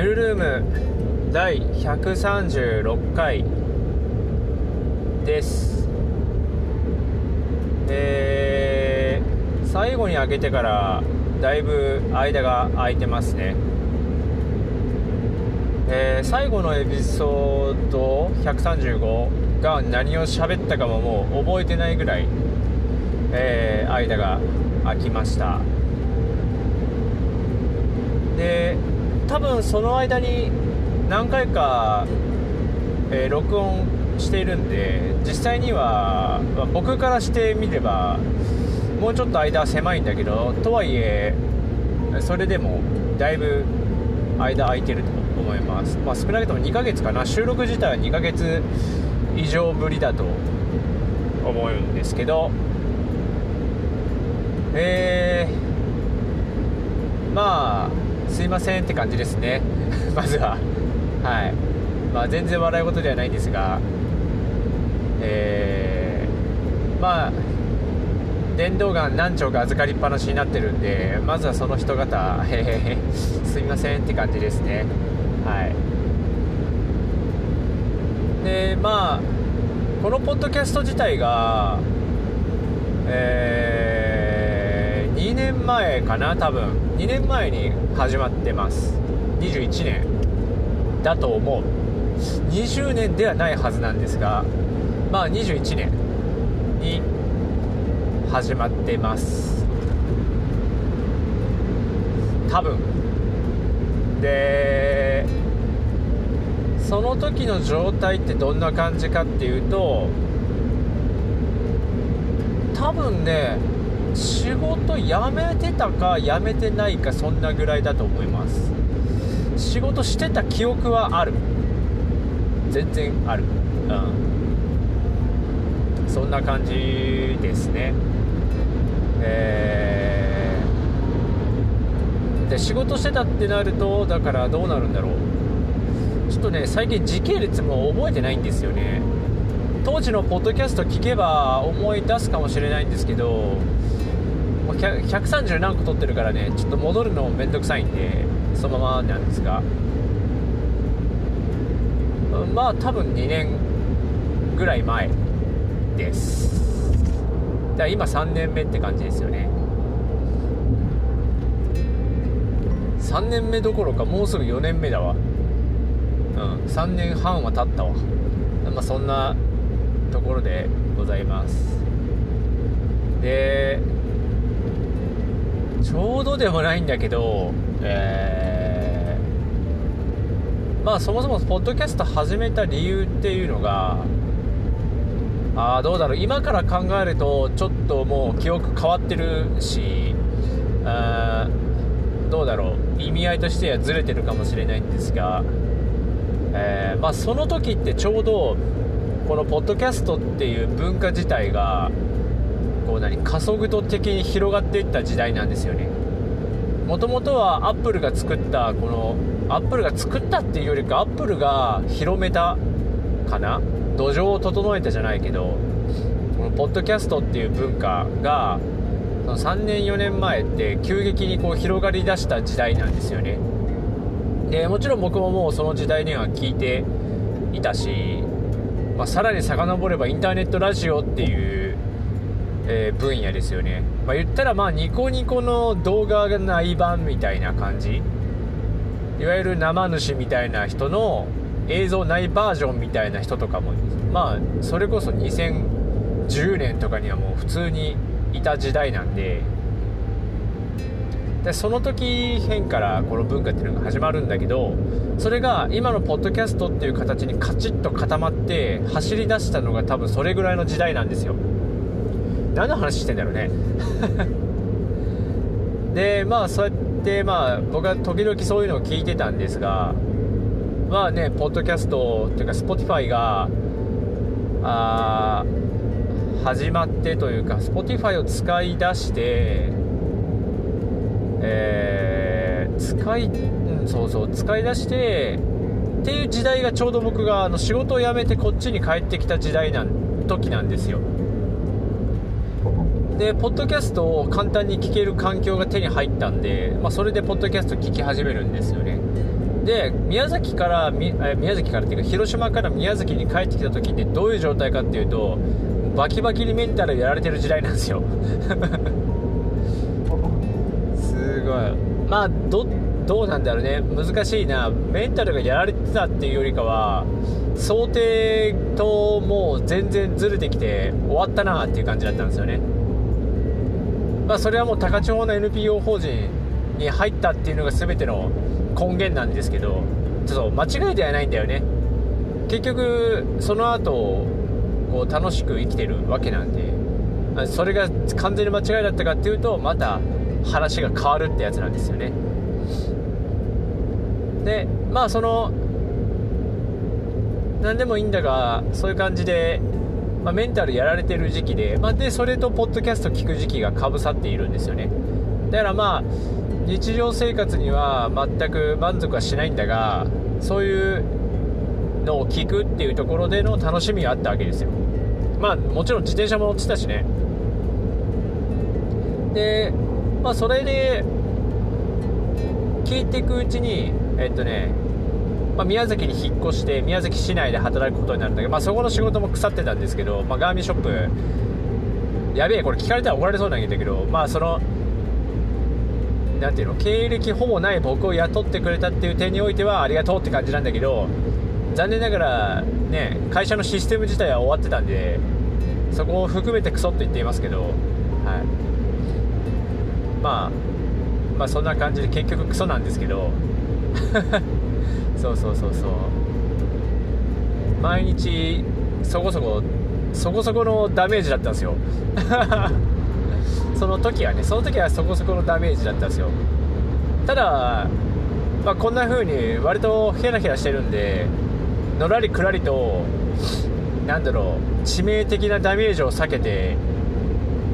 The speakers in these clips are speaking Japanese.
ヌルルーム第136回です。えー、最後に開けてからだいぶ間が空いてますね。えー、最後のエピソード135が何を喋ったかももう覚えてないぐらい、えー、間が空きました。で多分その間に何回か、えー、録音しているんで実際には、まあ、僕からしてみればもうちょっと間狭いんだけどとはいえそれでもだいぶ間空いてると思います、まあ、少なくとも2ヶ月かな。収録自体は2ヶ月以上ぶりだと思うんですけどえー、まあすいませんって感じですね。まずは。はい。まあ全然笑い事ではないんですが。えー、まあ電動ガン何丁か預かりっぱなしになってるんでまずはその人方へへへすいませんって感じですね。はい。でまあこのポッドキャスト自体がえー、前かな多分。2年前に始まってます。21年。だと思う。20年ではないはずなんですがまあ21年に始まってます。多分。でその時の状態ってどんな感じかっていうと多分ね仕事辞めてたか辞めてないかそんなぐらいだと思います。仕事してた記憶はある。全然ある。うん。そんな感じですね。えー、で仕事してたってなるとだからどうなるんだろう。ちょっとね最近時系列も覚えてないんですよね。当時のポッドキャスト聞けば思い出すかもしれないんですけど130何個撮ってるからねちょっと戻るのめんどくさいんでそのままなんですが。まあ多分2年ぐらい前です。だから今3年目って感じですよね。3年目どころかもうすぐ4年目だわ。うん3年半は経ったわ。まあそんなところでございます。でちょうどでもないんだけど、えー、まあそもそもポッドキャスト始めた理由っていうのが、あ、どうだろう、今から考えるとちょっともう記憶変わってるし、あどうだろう、意味合いとしてはずれてるかもしれないんですが、えー、まあその時ってちょうど、このポッドキャストっていう文化自体が、こう何加速度的に広がっていった時代なんですよね。もともとはアップルが作ったこのアップルが作ったっていうよりかアップルが広めたかな？土壌を整えたじゃないけどこのポッドキャストっていう文化がその3年4年前って急激にこう広がりだした時代なんですよね。でもちろん僕ももうその時代には聞いていたし、まあ、さらに遡ればインターネットラジオっていうえー、分野ですよね、まあ、言ったらまあニコニコの動画がない版みたいな感じ。いわゆる生主みたいな人の映像ないバージョンみたいな人とかもまあそれこそ2010年とかにはもう普通にいた時代なんで。でその時変からこの文化っていうのが始まるんだけどそれが今のポッドキャストっていう形にカチッと固まって走り出したのが多分それぐらいの時代なんですよ。何の話してんだろうね。でまあそうやってまあ僕は時々そういうのを聞いてたんですがまあねポッドキャストっていうか Spotify があ始まってというか Spotify を使い出してえー、使い、うん、そうそう使い出してっていう時代がちょうど僕があの仕事を辞めてこっちに帰ってきた時代なん時なんですよ。でポッドキャストを簡単に聞ける環境が手に入ったんで、まあ、それでポッドキャスト聞き始めるんですよね。で宮崎から宮崎からっていうか広島から宮崎に帰ってきた時ってどういう状態かっていうとバキバキにメンタルやられてる時代なんですよ。すごい。まあどどうなんだろうね。難しいな。メンタルがやられてたっていうよりかは想定ともう全然ずれてきて終わったなっていう感じだったんですよねまあそれはもう高千穂の NPO 法人に入ったっていうのが全ての根源なんですけどちょっと間違いではないんだよね。結局その後こう楽しく生きてるわけなんでそれが完全に間違いだったかっていうとまた話が変わるってやつなんですよね。でまあその何でもいいんだがそういう感じで、まあ、メンタルやられてる時期で,、まあ、でそれとポッドキャスト聞く時期がかぶさっているんですよね。だからまあ日常生活には全く満足はしないんだがそういうのを聞くっていうところでの楽しみがあったわけですよ。まあもちろん自転車も乗ってたしね。でまあそれで聞いていくうちにえっとね、まあ、宮崎に引っ越して宮崎市内で働くことになるんだけど、まあ、そこの仕事も腐ってたんですけど、まあ、ガーミンショップやべえこれ聞かれたら怒られそうなんだけどまあその何ていうの経歴ほぼない僕を雇ってくれたっていう点においてはありがとうって感じなんだけど残念ながらね会社のシステム自体は終わってたんでそこを含めてクソって言っていますけど、はい。まあ、まあそんな感じで結局クソなんですけど。そうそうそうそう。毎日そこそこそこそこのダメージだったんですよ。その時はねその時はそこそこのダメージだったんですよ。ただ、まあ、こんな風に割とヘラヘラしてるんでのらりくらりとなんだろう致命的なダメージを避けて、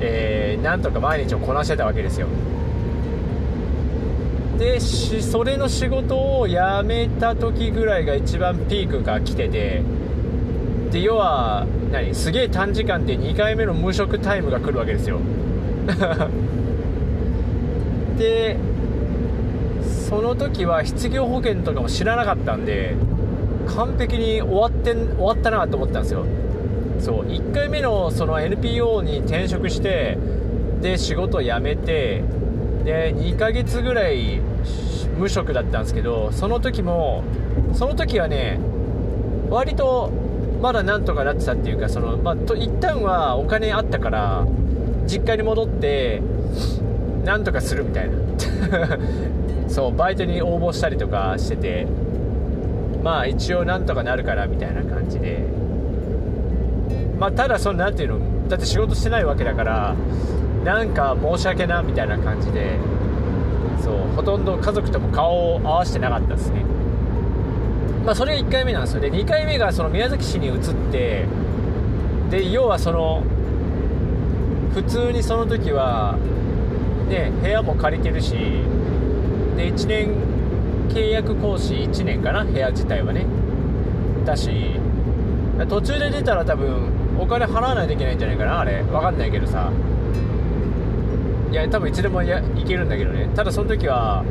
えー、なんとか毎日をこなしてたわけですよ。でそれの仕事を辞めた時ぐらいが一番ピークが来てて。で要は何？すげえ短時間で2回目の無職タイムが来るわけですよ。でその時は失業保険とかも知らなかったんで完璧に終わって終わったなと思ったんですよ。そう1回目のその NPO に転職してで仕事を辞めてで2ヶ月ぐらい無職だったんですけどその時もその時はね割とまだなんとかなってたっていうかその、まあ、と一旦はお金あったから実家に戻ってなんとかするみたいな。そうバイトに応募したりとかしててまあ一応なんとかなるからみたいな感じで。まあただその何ていうのだって仕事してないわけだからなんか申し訳なみたいな感じでそうほとんど家族とも顔を合わせてなかったですね。まあそれが1回目なんですよ。で2回目がその宮崎市に移ってで要はその普通にその時はね部屋も借りてるしで1年契約講師1年かな部屋自体はね。だし途中で出たら多分お金払わないといけないんじゃないかなあれ。分かんないけどさ。いや多分いつでもやいけるんだけどね。ただその時は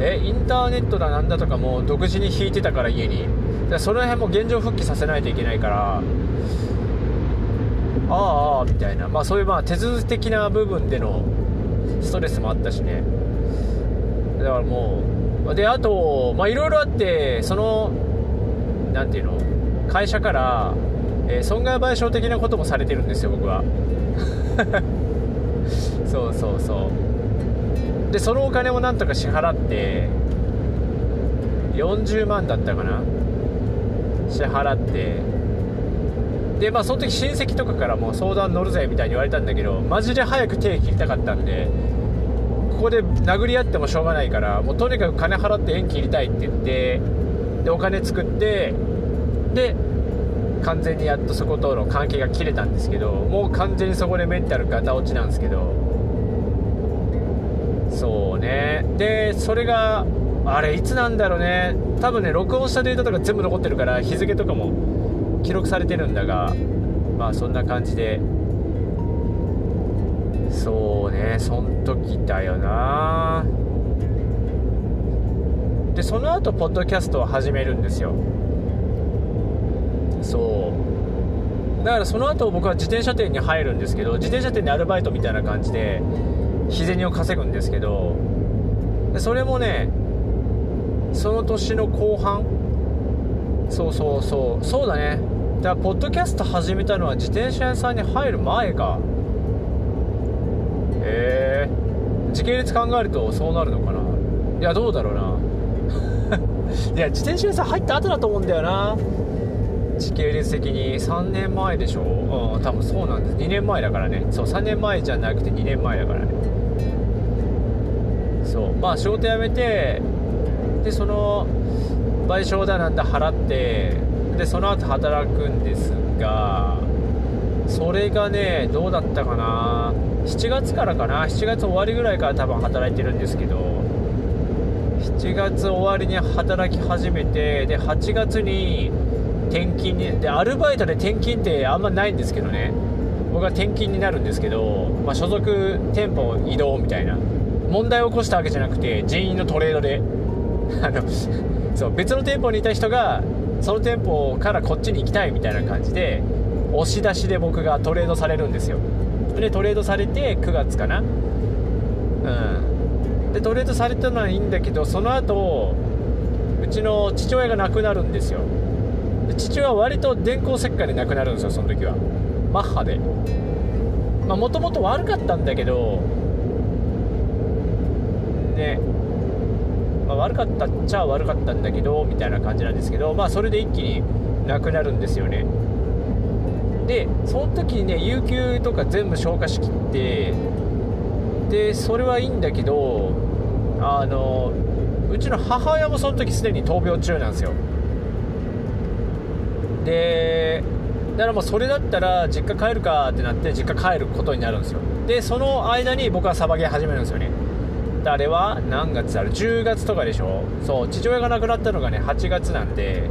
えインターネットだなんだとかも独自に引いてたから家に。だその辺も現状復帰させないといけないからああみたいな、まあ、そういうまあ手続き的な部分でのストレスもあったしね。だからもうであといろいろあってその何ていうの会社から、えー、損害賠償的なこともされてるんですよ僕は。そうそうそう。でそのお金をなんとか支払って40万だったかな？支払って。でまあその時親戚とかからも相談乗るぜみたいに言われたんだけどマジで早く手切りたかったんでここで殴り合ってもしょうがないからもうとにかく金払って縁切りたいって言ってでお金作ってで完全にやっとそことの関係が切れたんですけどもう完全にそこでメンタルガタ落ちなんですけどそうね。でそれがあれいつなんだろうね。多分ね録音したデータとか全部残ってるから日付とかも記録されてるんだがまあそんな感じで。そうねそん時だよな。でその後ポッドキャストを始めるんですよ。そう。だからその後僕は自転車店に入るんですけど自転車店でアルバイトみたいな感じで日銭を稼ぐんですけどでそれもねその年の後半そうそうそうそうだね。だからポッドキャスト始めたのは自転車屋さんに入る前か。へえ。時系列考えるとそうなるのかな。いやどうだろうな。いや自転車屋さん入った後だと思うんだよな。時系列的に3年前でしょ。うん多分そうなんです。2年前だからね。そう3年前じゃなくて2年前だからね。そう。まあ仕事辞めてでその賠償だなんだ払ってでその後働くんですがそれがねどうだったかな。7月からかな。7月終わりぐらいから多分働いてるんですけど7月終わりに働き始めてで8月に転勤にでアルバイトで転勤ってあんまないんですけどね。僕は転勤になるんですけど、まあ、所属店舗移動みたいな。問題を起こしたわけじゃなくて人員のトレードで。あのそう別の店舗にいた人がその店舗からこっちに行きたいみたいな感じで押し出しで僕がトレードされるんですよ。でトレードされて9月かな。うん。でトレードされたのはいいんだけどその後うちの父親が亡くなるんですよ。で父親は割と電光石火で亡くなるんですよその時は。マッハで。まあもともと悪かったんだけどねまあ、悪かったっちゃ悪かったんだけどみたいな感じなんですけどまあそれで一気になくなるんですよね。でその時にね有給とか全部消化しきってでそれはいいんだけどあのうちの母親もその時すでに闘病中なんですよ。でだからもうそれだったら実家帰るかってなって実家帰ることになるんですよ。でその間に僕はサバゲー始めるんですよね。あれは何月ある10月とかでしょ？そう父親が亡くなったのがね8月なんで。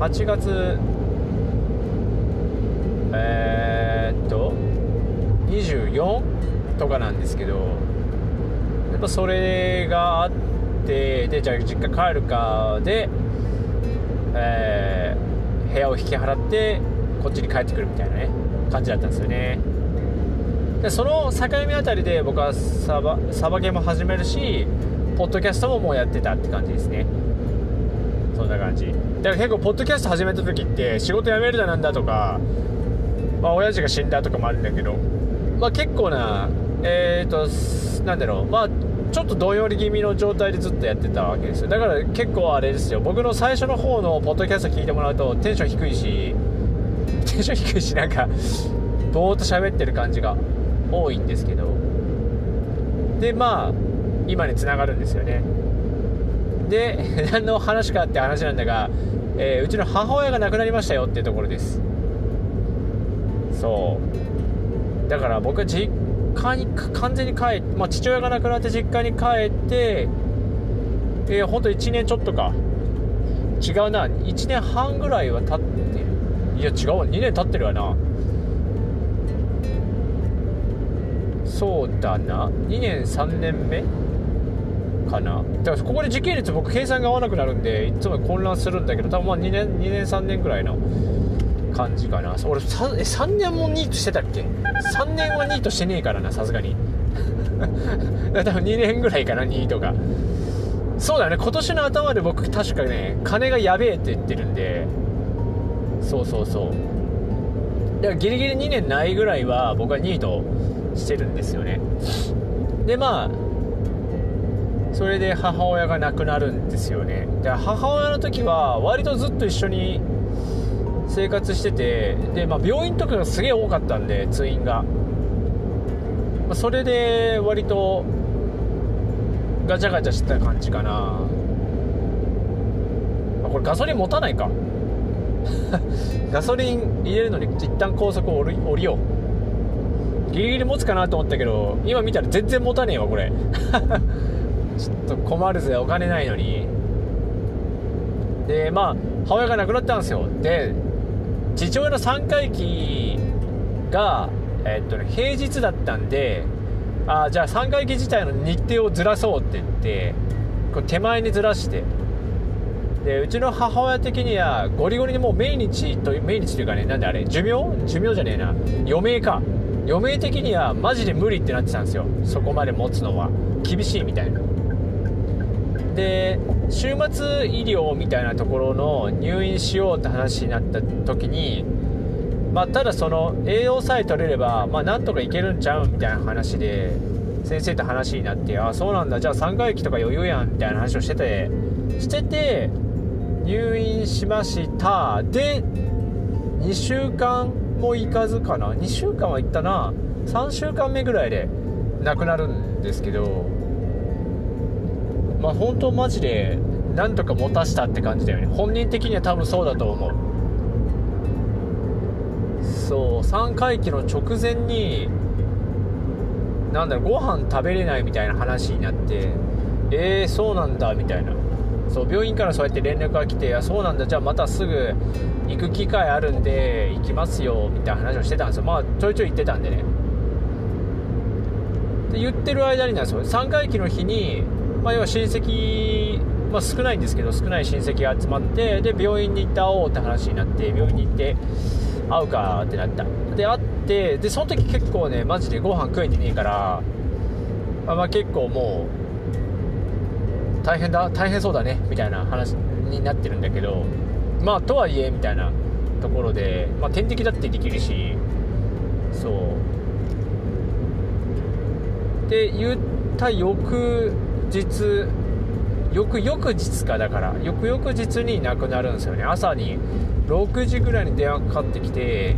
8月えー、っと24とかなんですけどやっぱそれがあってでじゃあ実家帰るかで、えー、部屋を引き払ってこっちに帰ってくるみたいなね感じだったんですよね。でその境目あたりで僕はサバサバゲーも始めるしポッドキャストももうやってたって感じですね。そんな感じ。だから結構ポッドキャスト始めた時って仕事辞めるだなんだとかまあ親父が死んだとかもあるんだけどまあ結構なえっ、ー、となんだろうまあちょっとどんより気味の状態でずっとやってたわけですよ。だから結構あれですよ。僕の最初の方のポッドキャスト聞いてもらうとテンション低いしテンション低いしなんかぼーっと喋ってる感じが多いんですけど。でまあ今につながるんですよね。で 何の話かって話なんだが、えー、うちの母親が亡くなりましたよっていうところです。そう。だから僕は実家に完全に帰って、まあ、父親が亡くなって実家に帰ってえー、ほんと1年ちょっとか。違うな。1年半ぐらいは経ってる。いや違うわ。2年経ってるわな。そうだな。2年3年目？かな。だからここで時系列僕計算が合わなくなるんでいつも混乱するんだけど多分まあ2年2年3年ぐらいの感じかな。俺 3, え3年もニートしてたっけ？3年はニートしてねえからなさすがに。多分2年ぐらいかなニートがそうだね。今年の頭で僕確かね金がやべえって言ってるんで。そうそうそう。だからギリギリ2年ないぐらいは僕はニートしてるんですよね。でまあそれで母親が亡くなるんですよね。で母親の時は割とずっと一緒に生活しててで、まあ、病院とかがすげえ多かったんで通院が、まあ、それで割とガチャガチャしてた感じかな、あ、これガソリン持たないか。ガソリン入れるのに一旦高速を降りよう。ギリギリ持つかなと思ったけど今見たら全然持たねえわこれ。ちょっと困るぜお金ないのに。でまあ母親が亡くなったんですよ。で父親の3回忌がえっとね平日だったんであじゃあ3回忌自体の日程をずらそうって言ってこう手前にずらして。でうちの母親的にはゴリゴリにもう命日と命日というかねなんであれ寿命？寿命じゃねえな。余命か。余命的にはマジで無理ってなってたんですよ。そこまで持つのは。厳しいみたいな。で週末医療みたいなところの入院しようって話になった時にまあ、ただその栄養さえ取れれば、まあ、なんとかいけるんちゃうみたいな話で先生と話になってああそうなんだ。じゃあ3回忌とか余裕やんみたいな話をしててしてて入院しました。で2週間も行かずかな？2週間は行ったな。3週間目ぐらいで亡くなるんですけどまあ本当マジでなんとか持たしたって感じだよね。本人的には多分そうだと思う。そう3回忌の直前になんだろうご飯食べれないみたいな話になってえー、そうなんだみたいな。そう病院からそうやって連絡が来てあそうなんだじゃあまたすぐ行く機会あるんで行きますよみたいな話をしてたんですよ。まあちょいちょい言ってたんでね。で言ってる間になんですよ。3回忌の日に、まあ、要は親戚、まあ、少ないんですけど少ない親戚が集まってで病院に行って会おうって話になって病院に行って会うかってなった。で会ってでその時結構ねマジでご飯食えてねえからあまあ結構もう大変だ大変そうだねみたいな話になってるんだけどまあとはいえみたいなところで、まあ、点滴だってできるしそうで言った翌日翌々日かだから翌々日に亡くなるんですよね朝に6時ぐらいに電話かかってきて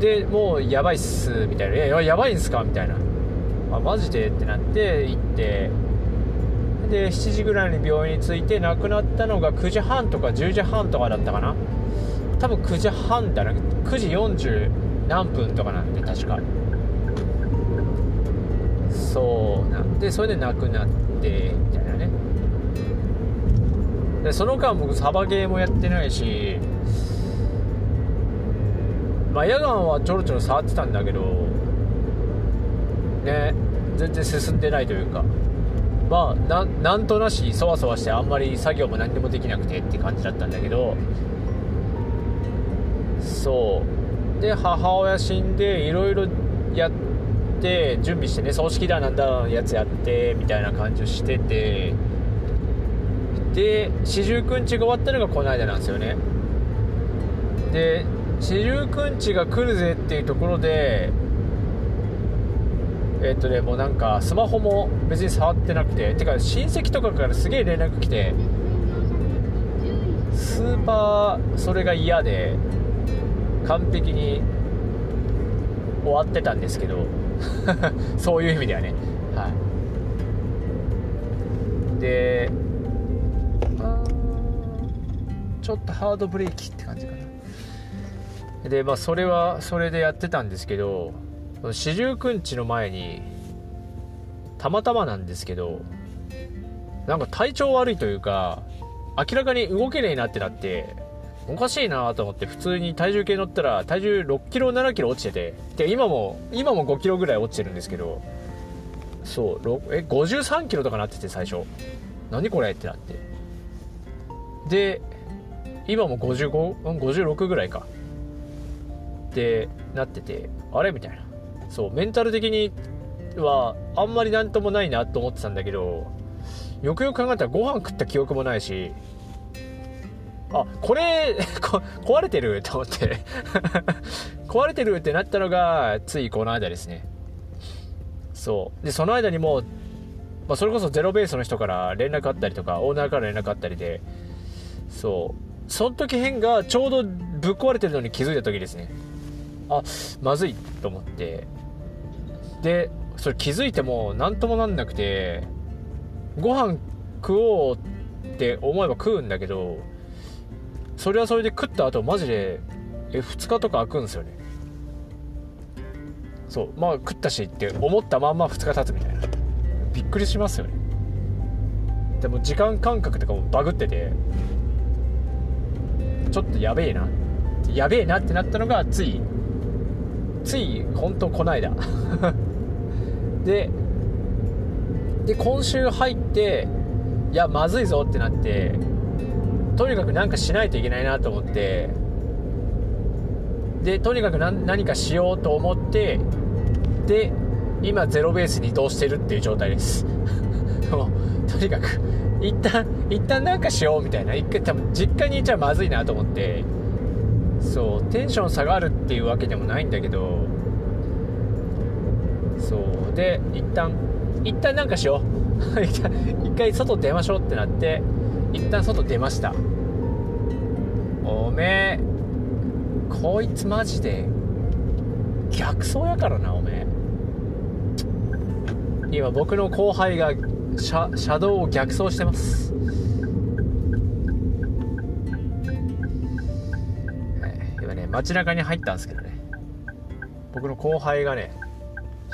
でもうやばいっすみたいな「いややばいんすか?」みたいな「あマジで?」ってなって行ってで7時ぐらいに病院に着いて亡くなったのが9時半とか10時半とかだったかな。多分9時半だな。9時40何分とかなんで確か。そうなん。でそれで亡くなってみたいなね。でその間僕サバゲーもやってないしまあ野岩はちょろちょろ触ってたんだけどね全然進んでないというか。まあななんとなしそわそわしてあんまり作業も何でもできなくてって感じだったんだけどそう。で母親死んでいろいろやって準備してね葬式だなんだやつやってみたいな感じをしててで四十九日が終わったのがこの間なんですよね。で四十九日が来るぜっていうところでえっとねもうなんかスマホも別に触ってなくててか親戚とかからすげえ連絡来てスーパーそれが嫌で完璧に終わってたんですけど そういう意味ではね。はい。でちょっとハードブレーキって感じかな。でまあそれはそれでやってたんですけど四十九日の前にたまたまなんですけどなんか体調悪いというか明らかに動けねえなってなっておかしいなと思って普通に体重計乗ったら体重6キロ7キロ落ちててで今も今も5キロぐらい落ちてるんですけどそうえ53キロとかなってて最初何これってなってで今も55、56ぐらいか。ってなってて、あれ？みたいな。そう、メンタル的にはあんまりなんともないなと思ってたんだけど、よくよく考えたらご飯食った記憶もないし、あ、これ、壊れてる？と思って 壊れてるってなったのが、ついこの間ですね。そう。で、その間にもまあ、それこそゼロベースの人から連絡あったりとか、オーナーから連絡あったりで、そう。その時変がちょうどぶっ壊れてるのに気づいた時ですねあまずいと思ってでそれ気づいても何ともなんなくてご飯食おうって思えば食うんだけどそれはそれで食った後マジでえ2日とか空くんですよね。そうまあ食ったしって思ったまんま2日経つみたいな。びっくりしますよね。でも時間感覚とかもバグっててちょっとやべえな。やべえなってなったのがついつい本当こないだでで今週入っていやまずいぞってなってとにかく何かしないといけないなと思ってでとにかく何かしようと思ってで今ゼロベースに移動してるっていう状態です。もうとにかく一旦一旦なんかしようみたいな一回多分実家にいちゃまずいなと思ってそうテンション下がるっていうわけでもないんだけどで一旦一旦なんかしよう。一回外出ましょうってなって一旦外出ました。おめえこいつマジで逆走やからなおめえ。今僕の後輩が車車道を逆走してます。今ね街中に入ったんですけどね。僕の後輩がね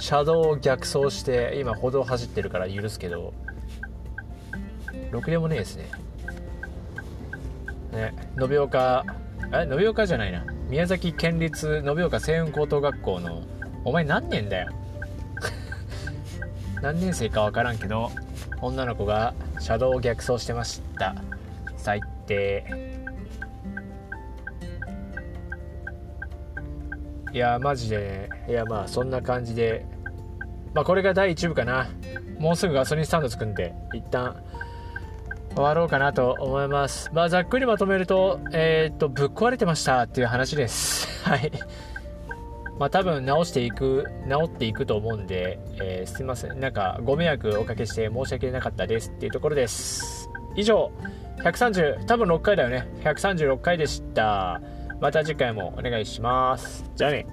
車道を逆走して今歩道走ってるから許すけどろくでもねえですね。ね延岡え延岡じゃないな。宮崎県立延岡星雲高等学校のお前何年だよ。何年生か分からんけど女の子が車道を逆走してました。最低。いやマジで。いやまあそんな感じでまあこれが第1部かな。もうすぐガソリンスタンド着くんで一旦終わろうかなと思います。まあざっくりまとめるとえー、っとぶっ壊れてましたっていう話です。はい。まあ、多分直していく直っていくと思うんで、えー、すいません。なんかご迷惑おかけして申し訳なかったですっていうところです。以上130多分6回だよね。136回でした。また次回もお願いします。じゃあね。